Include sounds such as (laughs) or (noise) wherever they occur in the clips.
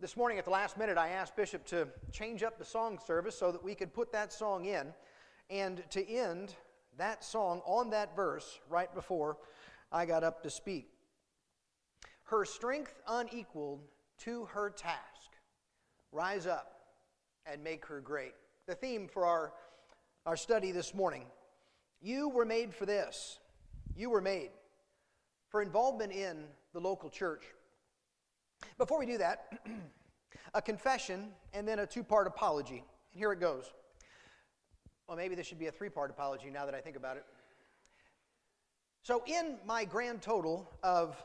This morning at the last minute, I asked Bishop to change up the song service so that we could put that song in and to end that song on that verse right before I got up to speak. Her strength unequaled to her task. Rise up and make her great. The theme for our, our study this morning you were made for this. You were made for involvement in the local church. Before we do that, (clears throat) a confession and then a two part apology. And here it goes. Well, maybe this should be a three part apology now that I think about it. So, in my grand total of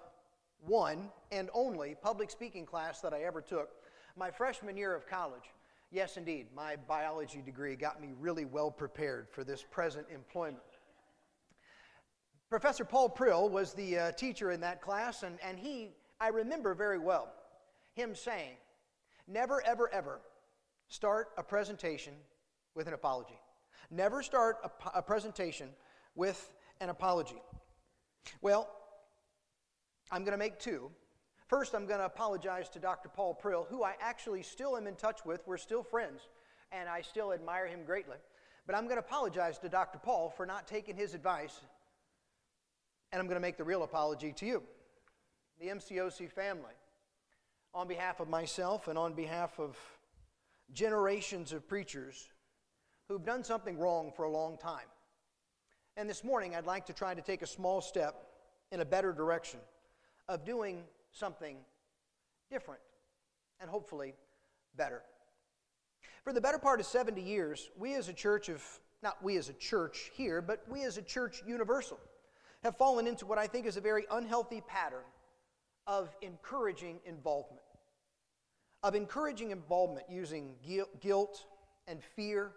one and only public speaking class that I ever took, my freshman year of college, yes, indeed, my biology degree got me really well prepared for this present employment. Professor Paul Prill was the uh, teacher in that class, and, and he, I remember very well him saying, Never, ever, ever start a presentation with an apology. Never start a, a presentation with an apology. Well, I'm going to make two. First, I'm going to apologize to Dr. Paul Prill, who I actually still am in touch with. We're still friends, and I still admire him greatly. But I'm going to apologize to Dr. Paul for not taking his advice, and I'm going to make the real apology to you, the MCOC family, on behalf of myself and on behalf of generations of preachers who've done something wrong for a long time. And this morning, I'd like to try to take a small step in a better direction of doing something different and hopefully better. For the better part of 70 years, we as a church of, not we as a church here, but we as a church universal, have fallen into what I think is a very unhealthy pattern of encouraging involvement. Of encouraging involvement using guilt and fear,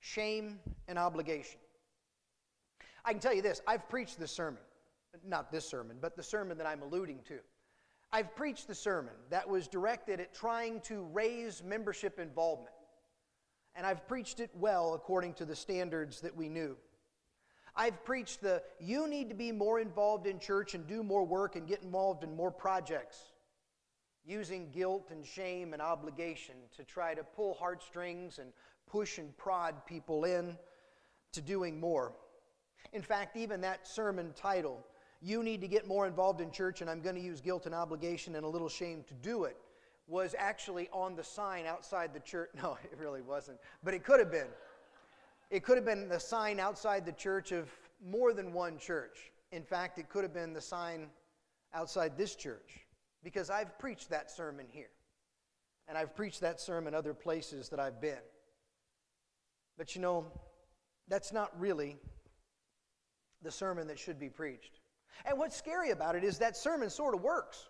shame and obligation. I can tell you this I've preached this sermon not this sermon, but the sermon that I'm alluding to. I've preached the sermon that was directed at trying to raise membership involvement. And I've preached it well according to the standards that we knew. I've preached the you need to be more involved in church and do more work and get involved in more projects, using guilt and shame and obligation to try to pull heartstrings and push and prod people in to doing more. In fact, even that sermon title, you need to get more involved in church, and I'm going to use guilt and obligation and a little shame to do it, was actually on the sign outside the church. (laughs) No, it really wasn't, but it could have been. It could have been the sign outside the church of more than one church. In fact, it could have been the sign outside this church because I've preached that sermon here. And I've preached that sermon other places that I've been. But you know, that's not really the sermon that should be preached. And what's scary about it is that sermon sort of works.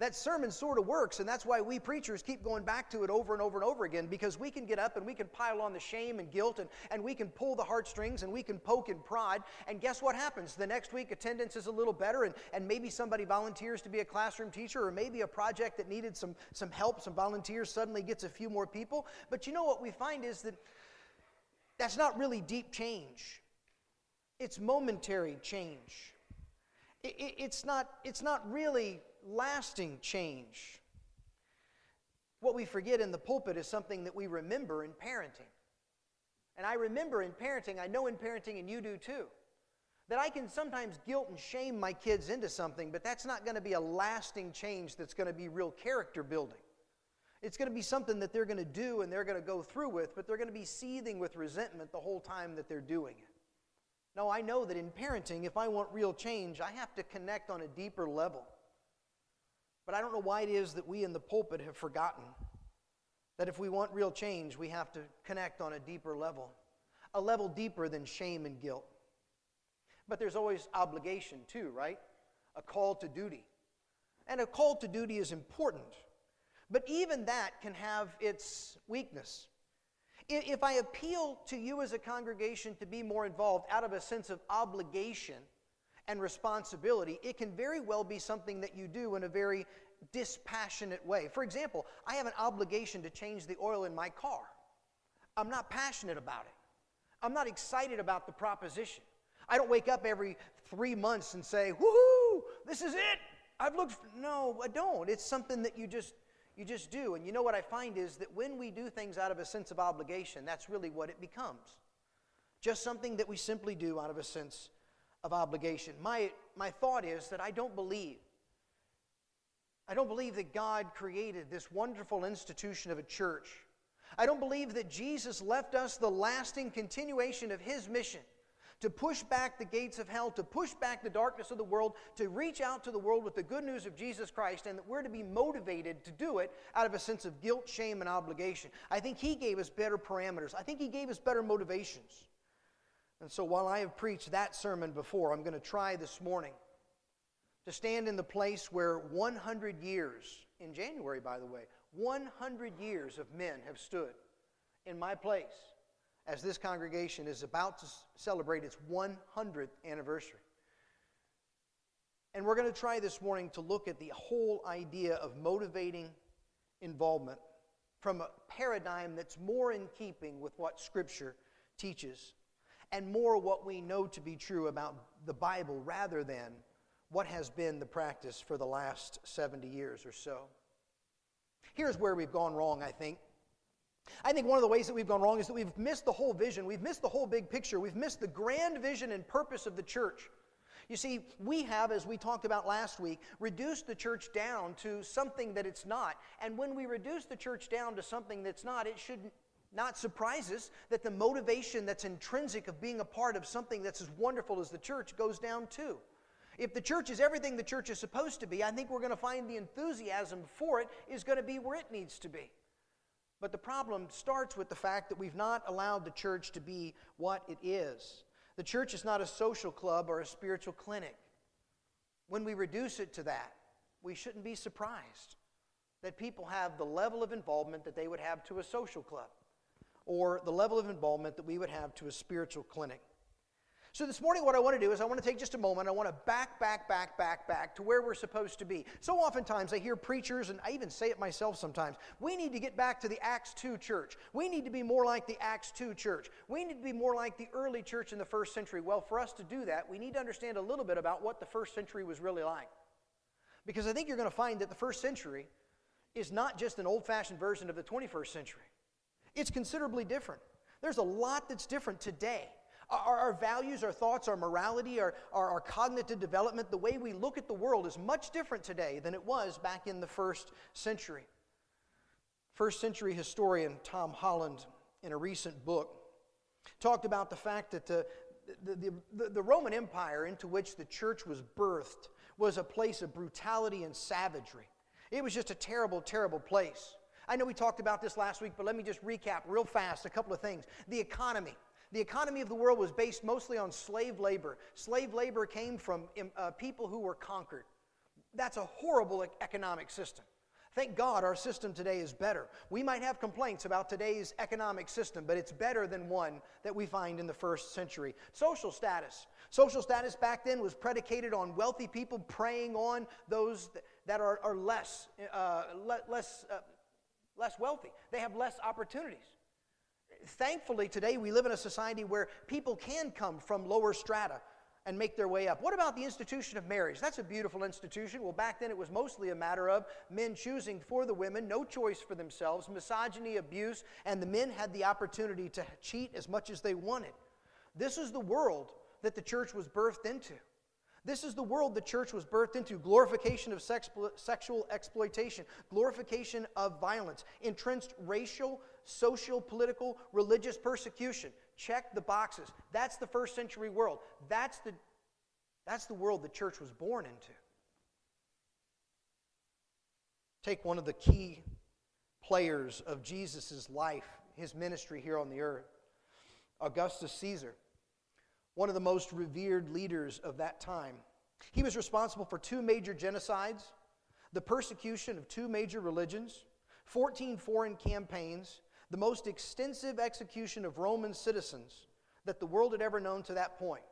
That sermon sort of works, and that's why we preachers keep going back to it over and over and over again because we can get up and we can pile on the shame and guilt and, and we can pull the heartstrings and we can poke and prod. And guess what happens? The next week, attendance is a little better, and, and maybe somebody volunteers to be a classroom teacher, or maybe a project that needed some, some help, some volunteers suddenly gets a few more people. But you know what we find is that that's not really deep change, it's momentary change it, it's, not, it's not really lasting change. What we forget in the pulpit is something that we remember in parenting. And I remember in parenting, I know in parenting, and you do too, that I can sometimes guilt and shame my kids into something, but that's not going to be a lasting change that's going to be real character building. It's going to be something that they're going to do and they're going to go through with, but they're going to be seething with resentment the whole time that they're doing it. No, I know that in parenting, if I want real change, I have to connect on a deeper level. But I don't know why it is that we in the pulpit have forgotten that if we want real change, we have to connect on a deeper level, a level deeper than shame and guilt. But there's always obligation too, right? A call to duty. And a call to duty is important. But even that can have its weakness. If I appeal to you as a congregation to be more involved out of a sense of obligation and responsibility, it can very well be something that you do in a very dispassionate way. For example, I have an obligation to change the oil in my car. I'm not passionate about it, I'm not excited about the proposition. I don't wake up every three months and say, woohoo, this is it. I've looked. For... No, I don't. It's something that you just You just do. And you know what I find is that when we do things out of a sense of obligation, that's really what it becomes. Just something that we simply do out of a sense of obligation. My, my thought is that I don't believe. I don't believe that God created this wonderful institution of a church. I don't believe that Jesus left us the lasting continuation of his mission to push back the gates of hell, to push back the darkness of the world, to reach out to the world with the good news of Jesus Christ, and that we're to be motivated to do it out of a sense of guilt, shame, and obligation. I think He gave us better parameters. I think He gave us better motivations. And so while I have preached that sermon before, I'm going to try this morning to stand in the place where 100 years, in January, by the way, 100 years of men have stood in my place as this congregation is about to celebrate its 100th anniversary. And we're going to try this morning to look at the whole idea of motivating involvement from a paradigm that's more in keeping with what Scripture teaches and more what we know to be true about the Bible rather than what has been the practice for the last 70 years or so. Here's where we've gone wrong, I think. I think one of the ways that we've gone wrong is that we've missed the whole vision. We've missed the whole big picture. We've missed the grand vision and purpose of the church. You see, we have, as we talked about last week, reduced the church down to something that it's not. And when we reduce the church down to something that's not, it should not surprise us that the motivation that's intrinsic of being a part of something that's as wonderful as the church goes down too. If the church is everything the church is supposed to be, I think we're going to find the enthusiasm for it is going to be where it needs to be. But the problem starts with the fact that we've not allowed the church to be what it is. The church is not a social club or a spiritual clinic. When we reduce it to that, we shouldn't be surprised that people have the level of involvement that they would have to a social club or the level of involvement that we would have to a spiritual clinic. So, this morning, what I want to do is I want to take just a moment. I want to back, back, back, back, back to where we're supposed to be. So, oftentimes, I hear preachers, and I even say it myself sometimes we need to get back to the Acts 2 church. We need to be more like the Acts 2 church. We need to be more like the early church in the first century. Well, for us to do that, we need to understand a little bit about what the first century was really like. Because I think you're going to find that the first century is not just an old fashioned version of the 21st century, it's considerably different. There's a lot that's different today. Our, our values, our thoughts, our morality, our, our, our cognitive development, the way we look at the world is much different today than it was back in the first century. First century historian Tom Holland, in a recent book, talked about the fact that the, the, the, the, Roman Empire into which the church was birthed was a place of brutality and savagery. It was just a terrible, terrible place. I know we talked about this last week, but let me just recap real fast a couple of things. The economy. The economy of the world was based mostly on slave labor. Slave labor came from uh, people who were conquered. That's a horrible economic system. Thank God our system today is better. We might have complaints about today's economic system, but it's better than one that we find in the first century. Social status. Social status back then was predicated on wealthy people preying on those that are, are less, uh, less, uh, less wealthy. They have less opportunities thankfully, today we live in a society where people can come from lower strata and make their way up. What about the institution of marriage? That's a beautiful institution. Well, back then it was mostly a matter of men choosing for the women, no choice for themselves, misogyny, abuse, and the men had the opportunity to cheat as much as they wanted. This is the world that the church was birthed into. This is the world the church was birthed into glorification of sex, sexual exploitation, glorification of violence, entrenched racial, social, political, religious persecution. Check the boxes. That's the first century world. That's the, that's the world the church was born into. Take one of the key players of Jesus' life, his ministry here on the earth Augustus Caesar, one of the most revered leaders of that time. He was responsible for two major genocides, the persecution of two major religions, 14 foreign campaigns, the most extensive execution of Roman citizens that the world had ever known to that point.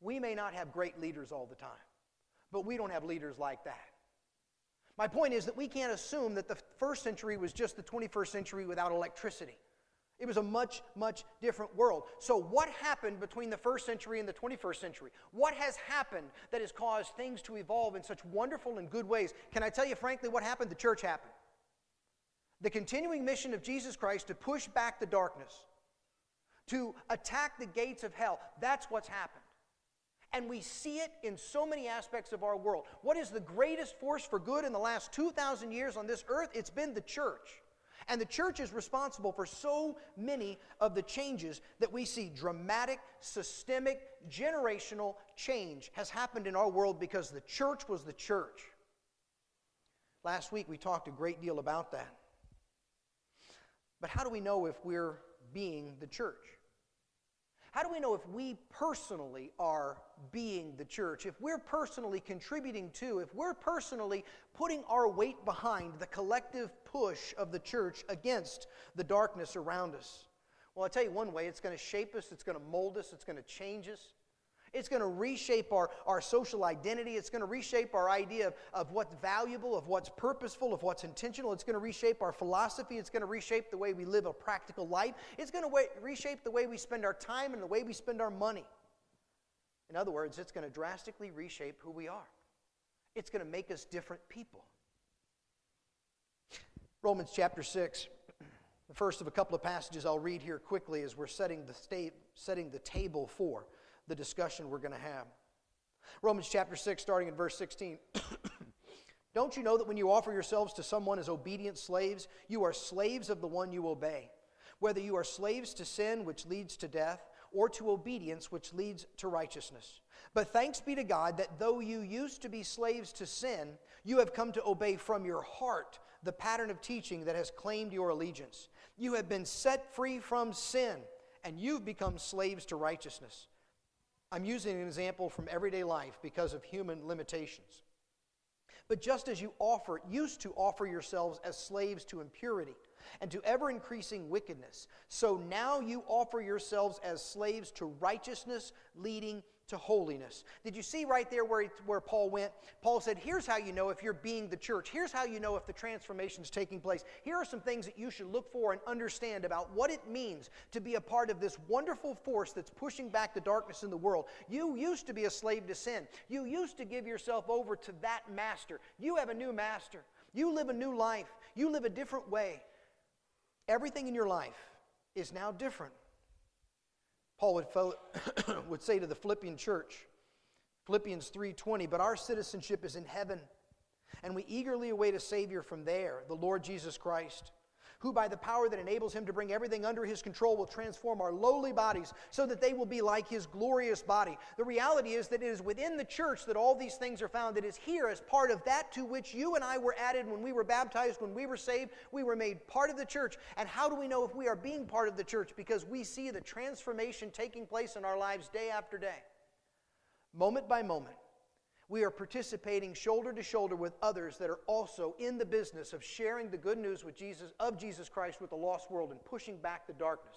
We may not have great leaders all the time, but we don't have leaders like that. My point is that we can't assume that the first century was just the 21st century without electricity. It was a much, much different world. So, what happened between the first century and the 21st century? What has happened that has caused things to evolve in such wonderful and good ways? Can I tell you, frankly, what happened? The church happened. The continuing mission of Jesus Christ to push back the darkness, to attack the gates of hell, that's what's happened. And we see it in so many aspects of our world. What is the greatest force for good in the last 2,000 years on this earth? It's been the church. And the church is responsible for so many of the changes that we see. Dramatic, systemic, generational change has happened in our world because the church was the church. Last week we talked a great deal about that. But how do we know if we're being the church? How do we know if we personally are being the church? If we're personally contributing to, if we're personally putting our weight behind the collective push of the church against the darkness around us? Well, I'll tell you one way it's going to shape us, it's going to mold us, it's going to change us. It's going to reshape our, our social identity. It's going to reshape our idea of, of what's valuable, of what's purposeful, of what's intentional. It's going to reshape our philosophy. It's going to reshape the way we live a practical life. It's going to wa- reshape the way we spend our time and the way we spend our money. In other words, it's going to drastically reshape who we are. It's going to make us different people. Romans chapter 6, the first of a couple of passages I'll read here quickly as we're setting the, sta- setting the table for the discussion we're going to have. Romans chapter 6, starting in verse 16. (coughs) Don't you know that when you offer yourselves to someone as obedient slaves, you are slaves of the one you obey? Whether you are slaves to sin, which leads to death, or to obedience, which leads to righteousness. But thanks be to God that though you used to be slaves to sin, you have come to obey from your heart the pattern of teaching that has claimed your allegiance. You have been set free from sin, and you've become slaves to righteousness. I'm using an example from everyday life because of human limitations. But just as you offer, used to offer yourselves as slaves to impurity and to ever increasing wickedness, so now you offer yourselves as slaves to righteousness, leading to holiness. Did you see right there where, he, where Paul went? Paul said, Here's how you know if you're being the church. Here's how you know if the transformation is taking place. Here are some things that you should look for and understand about what it means to be a part of this wonderful force that's pushing back the darkness in the world. You used to be a slave to sin, you used to give yourself over to that master. You have a new master. You live a new life, you live a different way. Everything in your life is now different. Paul would, (coughs) would say to the Philippian church, Philippians 3:20, but our citizenship is in heaven, and we eagerly await a savior from there, the Lord Jesus Christ who by the power that enables him to bring everything under his control will transform our lowly bodies so that they will be like his glorious body. The reality is that it is within the church that all these things are found. It is here as part of that to which you and I were added when we were baptized, when we were saved. We were made part of the church. And how do we know if we are being part of the church? Because we see the transformation taking place in our lives day after day, moment by moment we are participating shoulder to shoulder with others that are also in the business of sharing the good news with Jesus, of Jesus Christ with the lost world and pushing back the darkness.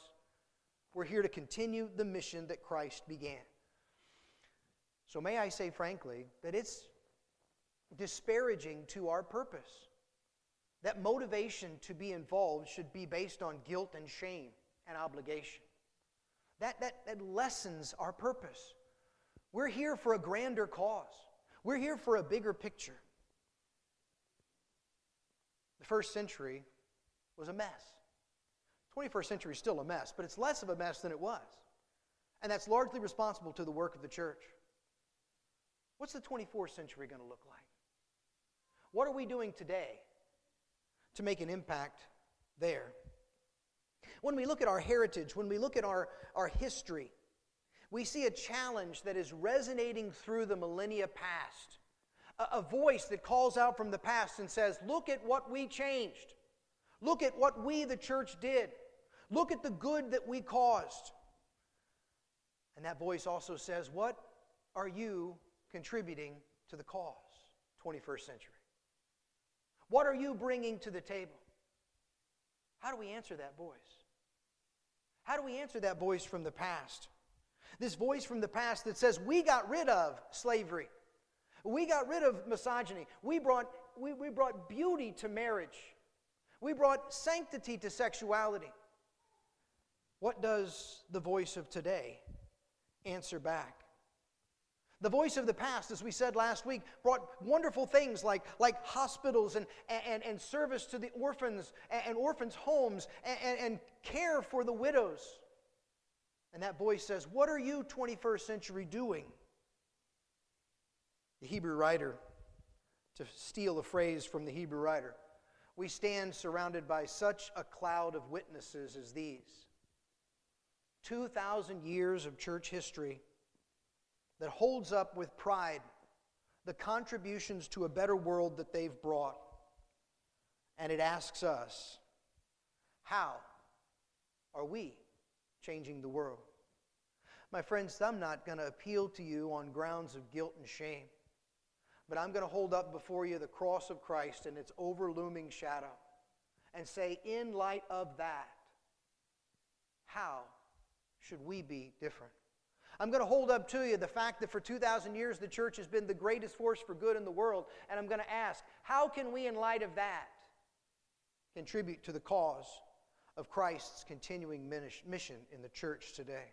We're here to continue the mission that Christ began. So, may I say frankly that it's disparaging to our purpose. That motivation to be involved should be based on guilt and shame and obligation. That, that, that lessens our purpose. We're here for a grander cause. We're here for a bigger picture. The first century was a mess. 21st century is still a mess, but it's less of a mess than it was. And that's largely responsible to the work of the church. What's the 24th century going to look like? What are we doing today to make an impact there? When we look at our heritage, when we look at our, our history, we see a challenge that is resonating through the millennia past. A, a, voice that calls out from the past and says, Look at what we changed. Look at what we, the church, did. Look at the good that we caused. And that voice also says, What are you contributing to the cause, 21st century? What are you bringing to the table? How do we answer that voice? How do we answer that voice from the past? This voice from the past that says, We got rid of slavery. We got rid of misogyny. We brought, we, we brought beauty to marriage. We brought sanctity to sexuality. What does the voice of today answer back? The voice of the past, as we said last week, brought wonderful things like, like hospitals and, and, and service to the orphans and orphans' homes and, and care for the widows. And that voice says, What are you, 21st century, doing? The Hebrew writer, to steal a phrase from the Hebrew writer, we stand surrounded by such a cloud of witnesses as these. 2,000 years of church history that holds up with pride the contributions to a better world that they've brought. And it asks us, how are we changing the world? My friends, I'm not going to appeal to you on grounds of guilt and shame, but I'm going to hold up before you the cross of Christ and its overlooming shadow and say, in light of that, how should we be different? I'm going to hold up to you the fact that for 2,000 years the church has been the greatest force for good in the world. And I'm going to ask, how can we, in light of that, contribute to the cause of Christ's continuing mission in the church today?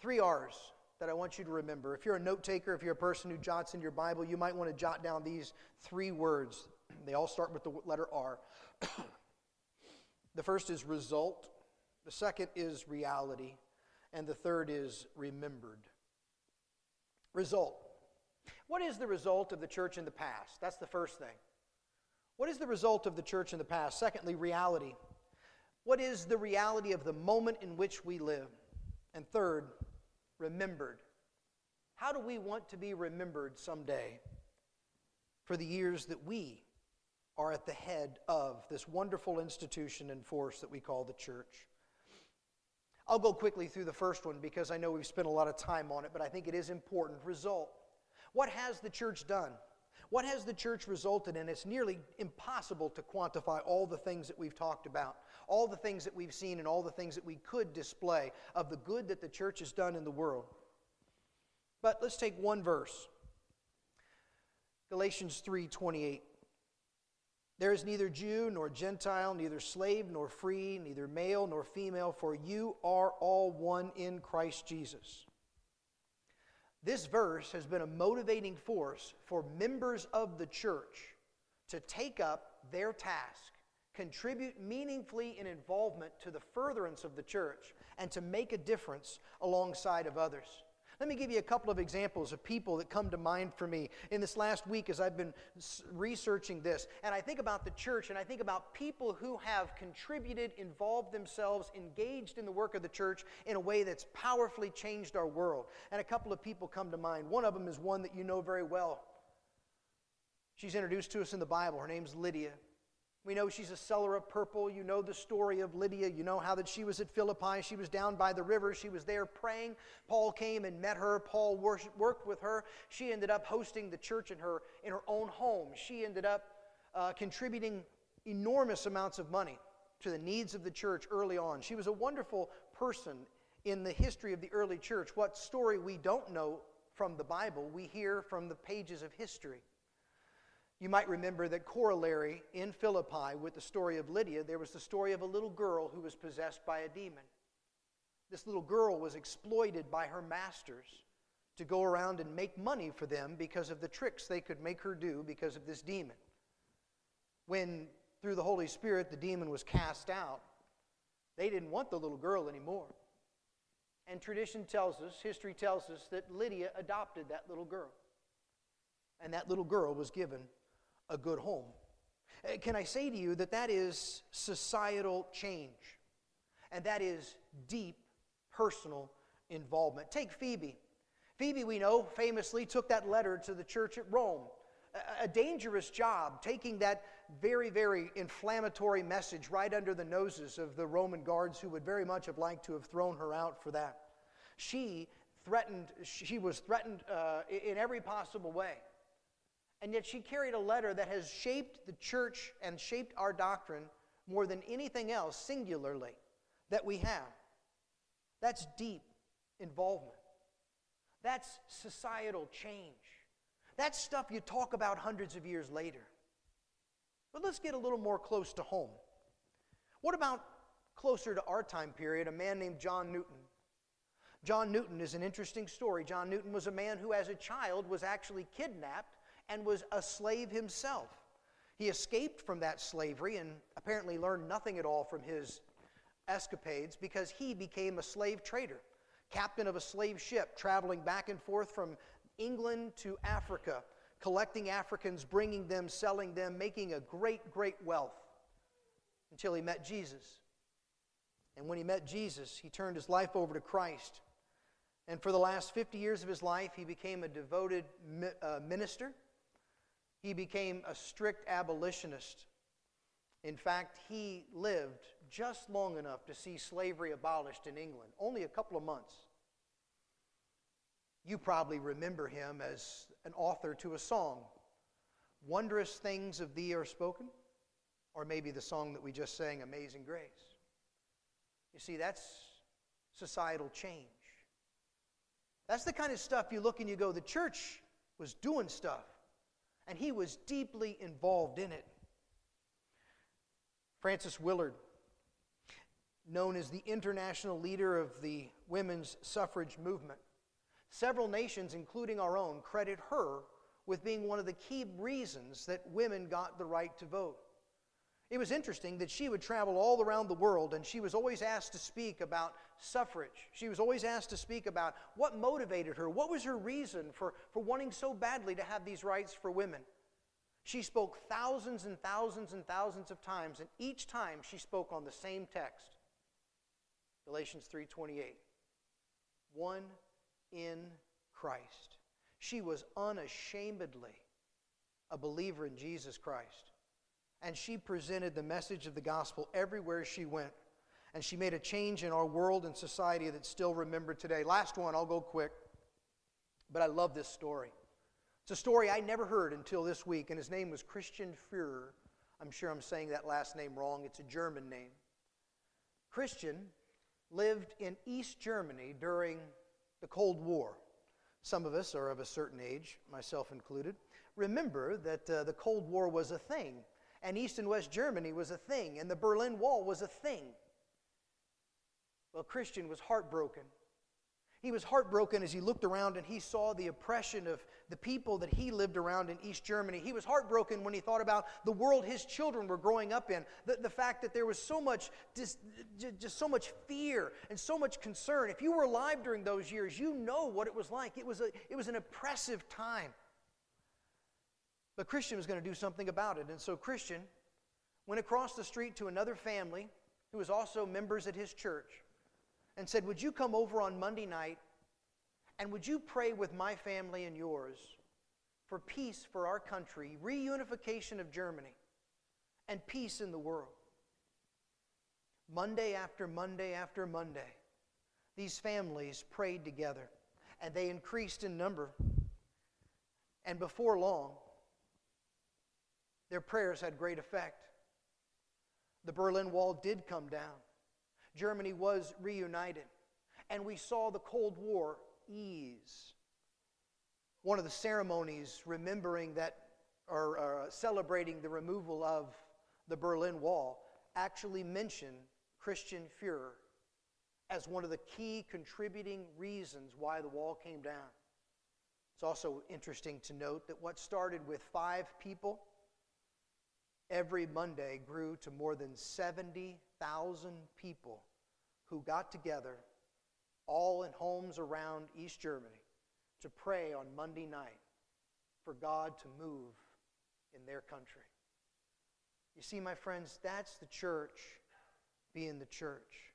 Three R's that I want you to remember. If you're a note taker, if you're a person who jots in your Bible, you might want to jot down these three words. They all start with the letter R. (coughs) the first is result, the second is reality, and the third is remembered. Result. What is the result of the church in the past? That's the first thing. What is the result of the church in the past? Secondly, reality. What is the reality of the moment in which we live? And third, remembered. How do we want to be remembered someday for the years that we are at the head of this wonderful institution and force that we call the church? I'll go quickly through the first one because I know we've spent a lot of time on it, but I think it is important. Result. What has the church done? What has the church resulted in? It's nearly impossible to quantify all the things that we've talked about, all the things that we've seen, and all the things that we could display of the good that the church has done in the world. But let's take one verse. Galatians 3:28 there is neither Jew nor Gentile, neither slave nor free, neither male nor female, for you are all one in Christ Jesus. This verse has been a motivating force for members of the church to take up their task, contribute meaningfully in involvement to the furtherance of the church, and to make a difference alongside of others. Let me give you a couple of examples of people that come to mind for me in this last week as I've been researching this. And I think about the church and I think about people who have contributed, involved themselves, engaged in the work of the church in a way that's powerfully changed our world. And a couple of people come to mind. One of them is one that you know very well. She's introduced to us in the Bible. Her name's Lydia. We know she's a seller of purple. You know the story of Lydia. You know how that she was at Philippi. She was down by the river. She was there praying. Paul came and met her. Paul worked with her. She ended up hosting the church in her, in her own home. She ended up uh, contributing enormous amounts of money to the needs of the church early on. She was a wonderful person in the history of the early church. What story we don't know from the Bible, we hear from the pages of history. You might remember that corollary in Philippi with the story of Lydia, there was the story of a little girl who was possessed by a demon. This little girl was exploited by her masters to go around and make money for them because of the tricks they could make her do because of this demon. When, through the Holy Spirit, the demon was cast out, they didn't want the little girl anymore. And tradition tells us, history tells us, that Lydia adopted that little girl. And that little girl was given a good home. Uh, can I say to you that that is societal change? And that is deep personal involvement. Take Phoebe. Phoebe, we know, famously took that letter to the church at Rome. A, dangerous job, taking that very, very inflammatory message right under the noses of the Roman guards who would very much have liked to have thrown her out for that. She threatened, she was threatened uh, in every possible way. And yet she carried a letter that has shaped the church and shaped our doctrine more than anything else, singularly, that we have. That's deep involvement. That's societal change. That's stuff you talk about hundreds of years later. But let's get a little more close to home. What about closer to our time period, a man named John Newton. John Newton is an interesting story. John Newton was a man who, as a child, was actually kidnapped and was a slave himself. He escaped from that slavery and apparently learned nothing at all from his escapades because he became a slave trader, captain of a slave ship traveling back and forth from England to Africa, collecting Africans, bringing them, selling them, making a great, great wealth until he met Jesus. And when he met Jesus, he turned his life over to Christ. And for the last 50 years of his life, he became a devoted uh, minister. He became a strict abolitionist. In fact, he lived just long enough to see slavery abolished in England, only a couple of months. You probably remember him as an author to a song, Wondrous Things of Thee Are Spoken, or maybe the song that we just sang, Amazing Grace. You see, that's societal change. That's the kind of stuff you look and you go, the church was doing stuff, and he was deeply involved in it. Frances Willard known as the international leader of the women's suffrage movement. Several nations, including our own, credit her with being one of the key reasons that women got the right to vote. It was interesting that she would travel all around the world and she was always asked to speak about suffrage. She was always asked to speak about what motivated her, what was her reason for, for wanting so badly to have these rights for women. She spoke thousands and thousands and thousands of times, and each time she spoke on the same text Galatians 3:28. One in Christ. She was unashamedly a believer in Jesus Christ. And she presented the message of the gospel everywhere she went. And she made a change in our world and society that's still remembered today. Last one, I'll go quick. But I love this story. It's a story I never heard until this week, and his name was Christian Führer. I'm sure I'm saying that last name wrong. It's a German name. Christian lived in East Germany during the Cold War. Some of us are of a certain age, myself included, remember that uh, the Cold War was a thing, and East and West Germany was a thing, and the Berlin Wall was a thing. Well, Christian was heartbroken he was heartbroken as he looked around and he saw the oppression of the people that he lived around in East Germany. He was heartbroken when he thought about the world his children were growing up in. The, the fact that there was so much, just, just so much fear and so much concern. If you were alive during those years, you know what it was like. It was, a, it was an oppressive time. But Christian was going to do something about it. And so Christian went across the street to another family who was also members at his church and said, Would you come over on Monday night and would you pray with my family and yours for peace for our country, reunification of Germany, and peace in the world? Monday after Monday after Monday, these families prayed together and they increased in number. And before long, their prayers had great effect. The Berlin Wall did come down. Germany was reunited. And we saw the Cold War ease. One of the ceremonies remembering that or uh, celebrating the removal of the Berlin Wall actually mentioned Christian Führer as one of the key contributing reasons why the wall came down. It's also interesting to note that what started with five people every Monday grew to more than 70,000 people who got together, all in homes around East Germany, to pray on Monday night for God to move in their country. You see, my friends, that's the church being the church.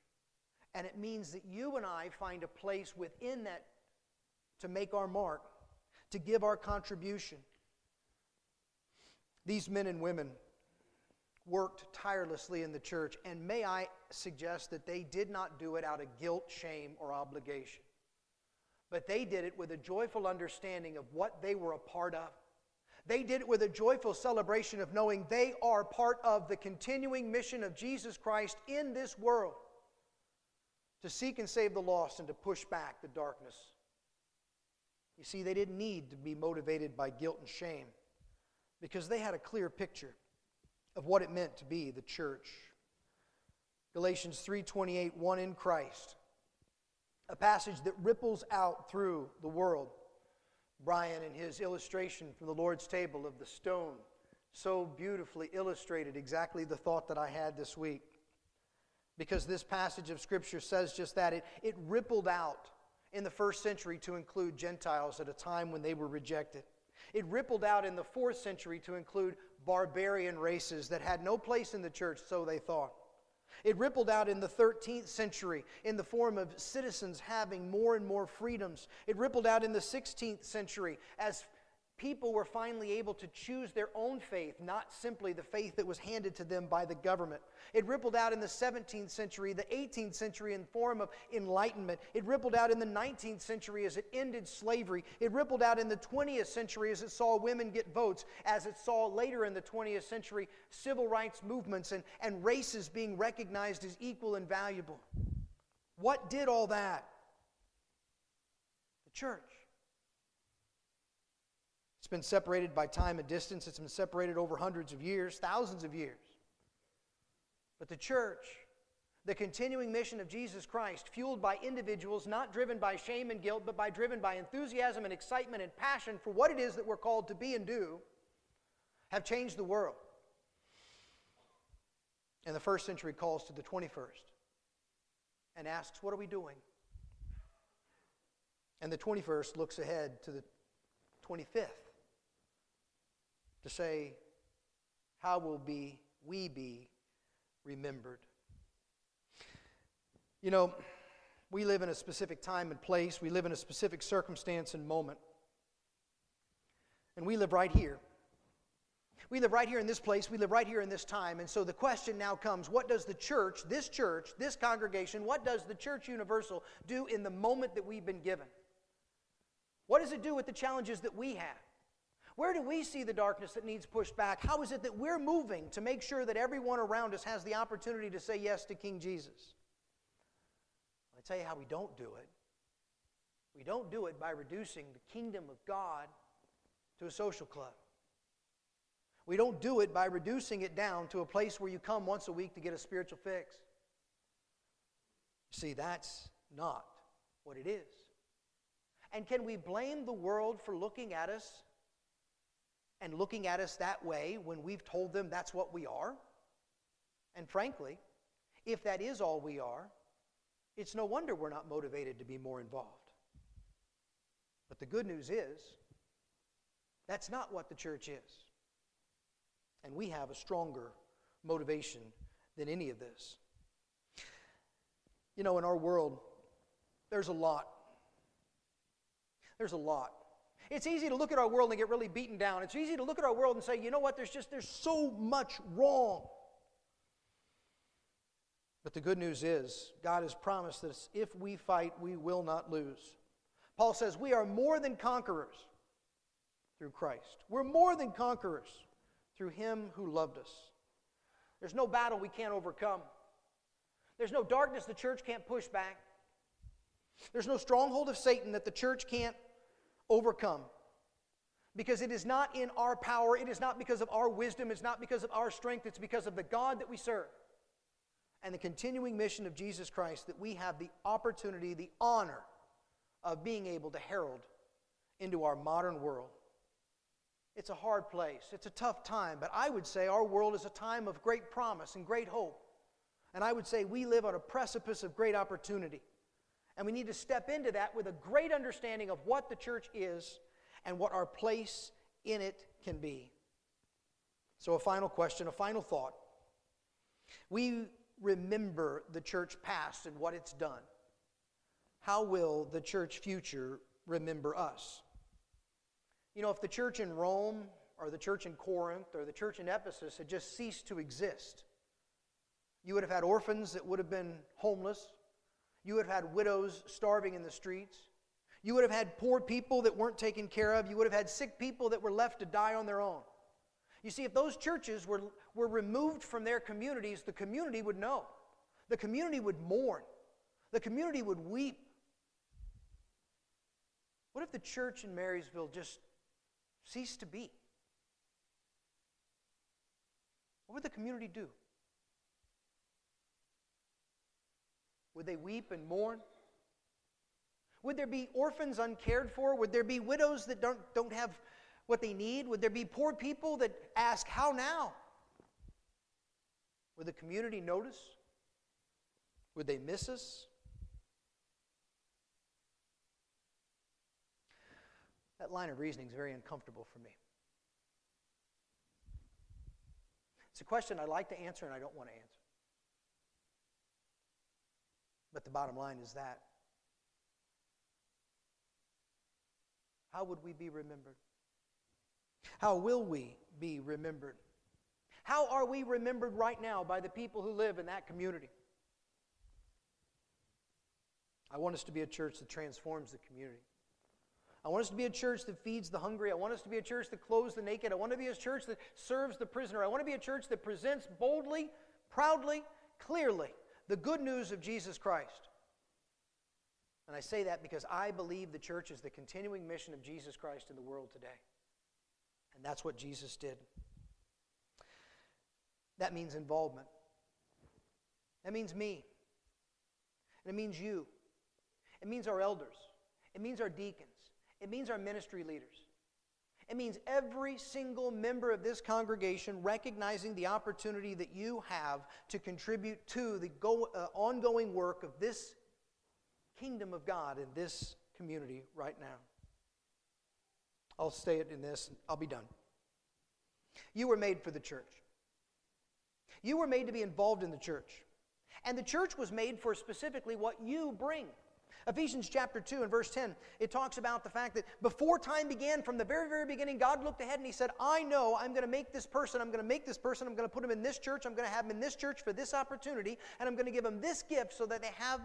And it means that you and I find a place within that to make our mark, to give our contribution. These men and women worked tirelessly in the church, and may I suggest that they did not do it out of guilt, shame, or obligation. But they did it with a joyful understanding of what they were a part of. They did it with a joyful celebration of knowing they are part of the continuing mission of Jesus Christ in this world to seek and save the lost and to push back the darkness. You see, they didn't need to be motivated by guilt and shame because they had a clear picture of what it meant to be the church. Galatians 3:28 one in Christ. A passage that ripples out through the world. Brian in his illustration from the Lord's table of the stone so beautifully illustrated exactly the thought that I had this week. Because this passage of Scripture says just that. It, it rippled out in the first century to include Gentiles at a time when they were rejected. It rippled out in the fourth century to include barbarian races that had no place in the church, so they thought. It rippled out in the 13th century in the form of citizens having more and more freedoms. It rippled out in the 16th century as people were finally able to choose their own faith, not simply the faith that was handed to them by the government. It rippled out in the 17th century, the 18th century in form of enlightenment. It rippled out in the 19th century as it ended slavery. It rippled out in the 20th century as it saw women get votes, as it saw later in the 20th century civil rights movements and, and races being recognized as equal and valuable. What did all that? The church been separated by time and distance, it's been separated over hundreds of years, thousands of years. But the church, the continuing mission of Jesus Christ, fueled by individuals not driven by shame and guilt, but by driven by enthusiasm and excitement and passion for what it is that we're called to be and do, have changed the world. And the first century calls to the 21st and asks, What are we doing? And the 21st looks ahead to the 25th to say, How will be we be remembered? You know, we live in a specific time and place, we live in a specific circumstance and moment. And we live right here. We live right here in this place. We live right here in this time. And so the question now comes what does the church, this church, this congregation, what does the church universal do in the moment that we've been given? What does it do with the challenges that we have? Where do we see the darkness that needs pushed back? How is it that we're moving to make sure that everyone around us has the opportunity to say yes to King Jesus? I tell you how we don't do it. We don't do it by reducing the kingdom of God to a social club. We don't do it by reducing it down to a place where you come once a week to get a spiritual fix. See, that's not what it is. And can we blame the world for looking at us and looking at us that way when we've told them that's what we are? And frankly, if that is all we are, it's no wonder we're not motivated to be more involved. But the good news is, that's not what the church is. And we have a stronger motivation than any of this. You know, in our world, there's a lot. There's a lot it's easy to look at our world and get really beaten down. It's easy to look at our world and say, you know what, there's just there's so much wrong. But the good news is, God has promised us if we fight, we will not lose. Paul says, we are more than conquerors through Christ. We're more than conquerors through him who loved us. There's no battle we can't overcome. There's no darkness the church can't push back. There's no stronghold of Satan that the church can't overcome. Because it is not in our power, it is not because of our wisdom, it's not because of our strength, it's because of the God that we serve and the continuing mission of Jesus Christ that we have the opportunity, the honor of being able to herald into our modern world. It's a hard place, it's a tough time, but I would say our world is a time of great promise and great hope. And I would say we live on a precipice of great opportunity. And we need to step into that with a great understanding of what the church is and what our place in it can be. So, a final question, a final thought. We remember the church past and what it's done. How will the church future remember us? You know, if the church in Rome or the church in Corinth or the church in Ephesus had just ceased to exist, you would have had orphans that would have been homeless. You would have had widows starving in the streets. You would have had poor people that weren't taken care of. You would have had sick people that were left to die on their own. You see, if those churches were, were removed from their communities, the community would know. The community would mourn. The community would weep. What if the church in Marysville just ceased to be? What would the community do? Would they weep and mourn? Would there be orphans uncared for? Would there be widows that don't, don't have what they need? Would there be poor people that ask, How now? Would the community notice? Would they miss us? That line of reasoning is very uncomfortable for me. It's a question I'd like to answer and I don't want to answer. But the bottom line is that. How would we be remembered? How will we be remembered? How are we remembered right now by the people who live in that community? I want us to be a church that transforms the community. I want us to be a church that feeds the hungry. I want us to be a church that clothes the naked. I want to be a church that serves the prisoner. I want to be a church that presents boldly, proudly, clearly the good news of Jesus Christ. And I say that because I believe the church is the continuing mission of Jesus Christ in the world today. And that's what Jesus did. That means involvement. That means me. And it means you. It means our elders. It means our deacons. It means our ministry leaders. It means every single member of this congregation recognizing the opportunity that you have to contribute to the go, uh, ongoing work of this kingdom of God in this community right now. I'll say it in this, I'll be done. You were made for the church. You were made to be involved in the church. And the church was made for specifically what you bring. Ephesians chapter 2 and verse 10, it talks about the fact that before time began, from the very, very beginning, God looked ahead and He said, I know I'm going to make this person, I'm going to make this person, I'm going to put him in this church, I'm going to have him in this church for this opportunity, and I'm going to give him this gift so that they have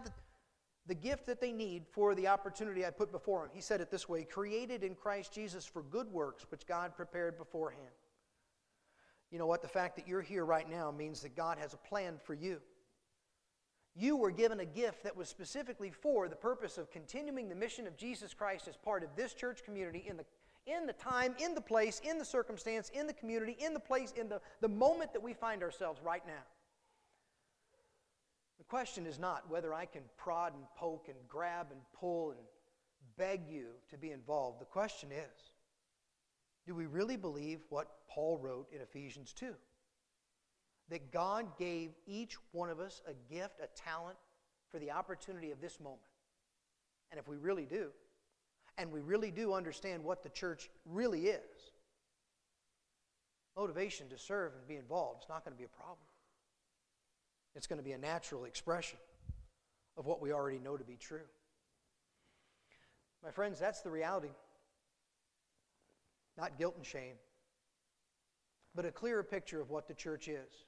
the, gift that they need for the opportunity I put before him. He said it this way created in Christ Jesus for good works, which God prepared beforehand. You know what? The fact that you're here right now means that God has a plan for you. You were given a gift that was specifically for the purpose of continuing the mission of Jesus Christ as part of this church community in the, in the time, in the place, in the circumstance, in the community, in the place, in the, the moment that we find ourselves right now. The question is not whether I can prod and poke and grab and pull and beg you to be involved. The question is do we really believe what Paul wrote in Ephesians 2? That God gave each one of us a gift, a talent for the opportunity of this moment. And if we really do, and we really do understand what the church really is, motivation to serve and be involved is not going to be a problem. It's going to be a natural expression of what we already know to be true. My friends, that's the reality. Not guilt and shame, but a clearer picture of what the church is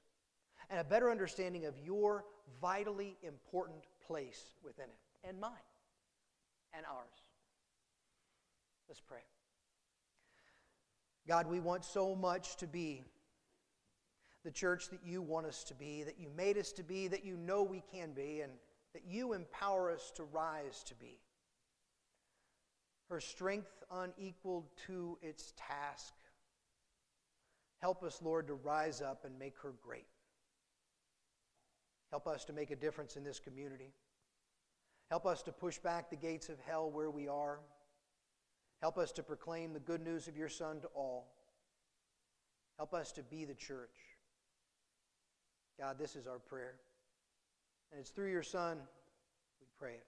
and a better understanding of your vitally important place within it, and mine, and ours. Let's pray. God, we want so much to be the church that you want us to be, that you made us to be, that you know we can be, and that you empower us to rise to be. Her strength unequaled to its task. Help us, Lord, to rise up and make her great. Help us to make a difference in this community. Help us to push back the gates of hell where we are. Help us to proclaim the good news of your Son to all. Help us to be the church. God, this is our prayer. And it's through your Son we pray it.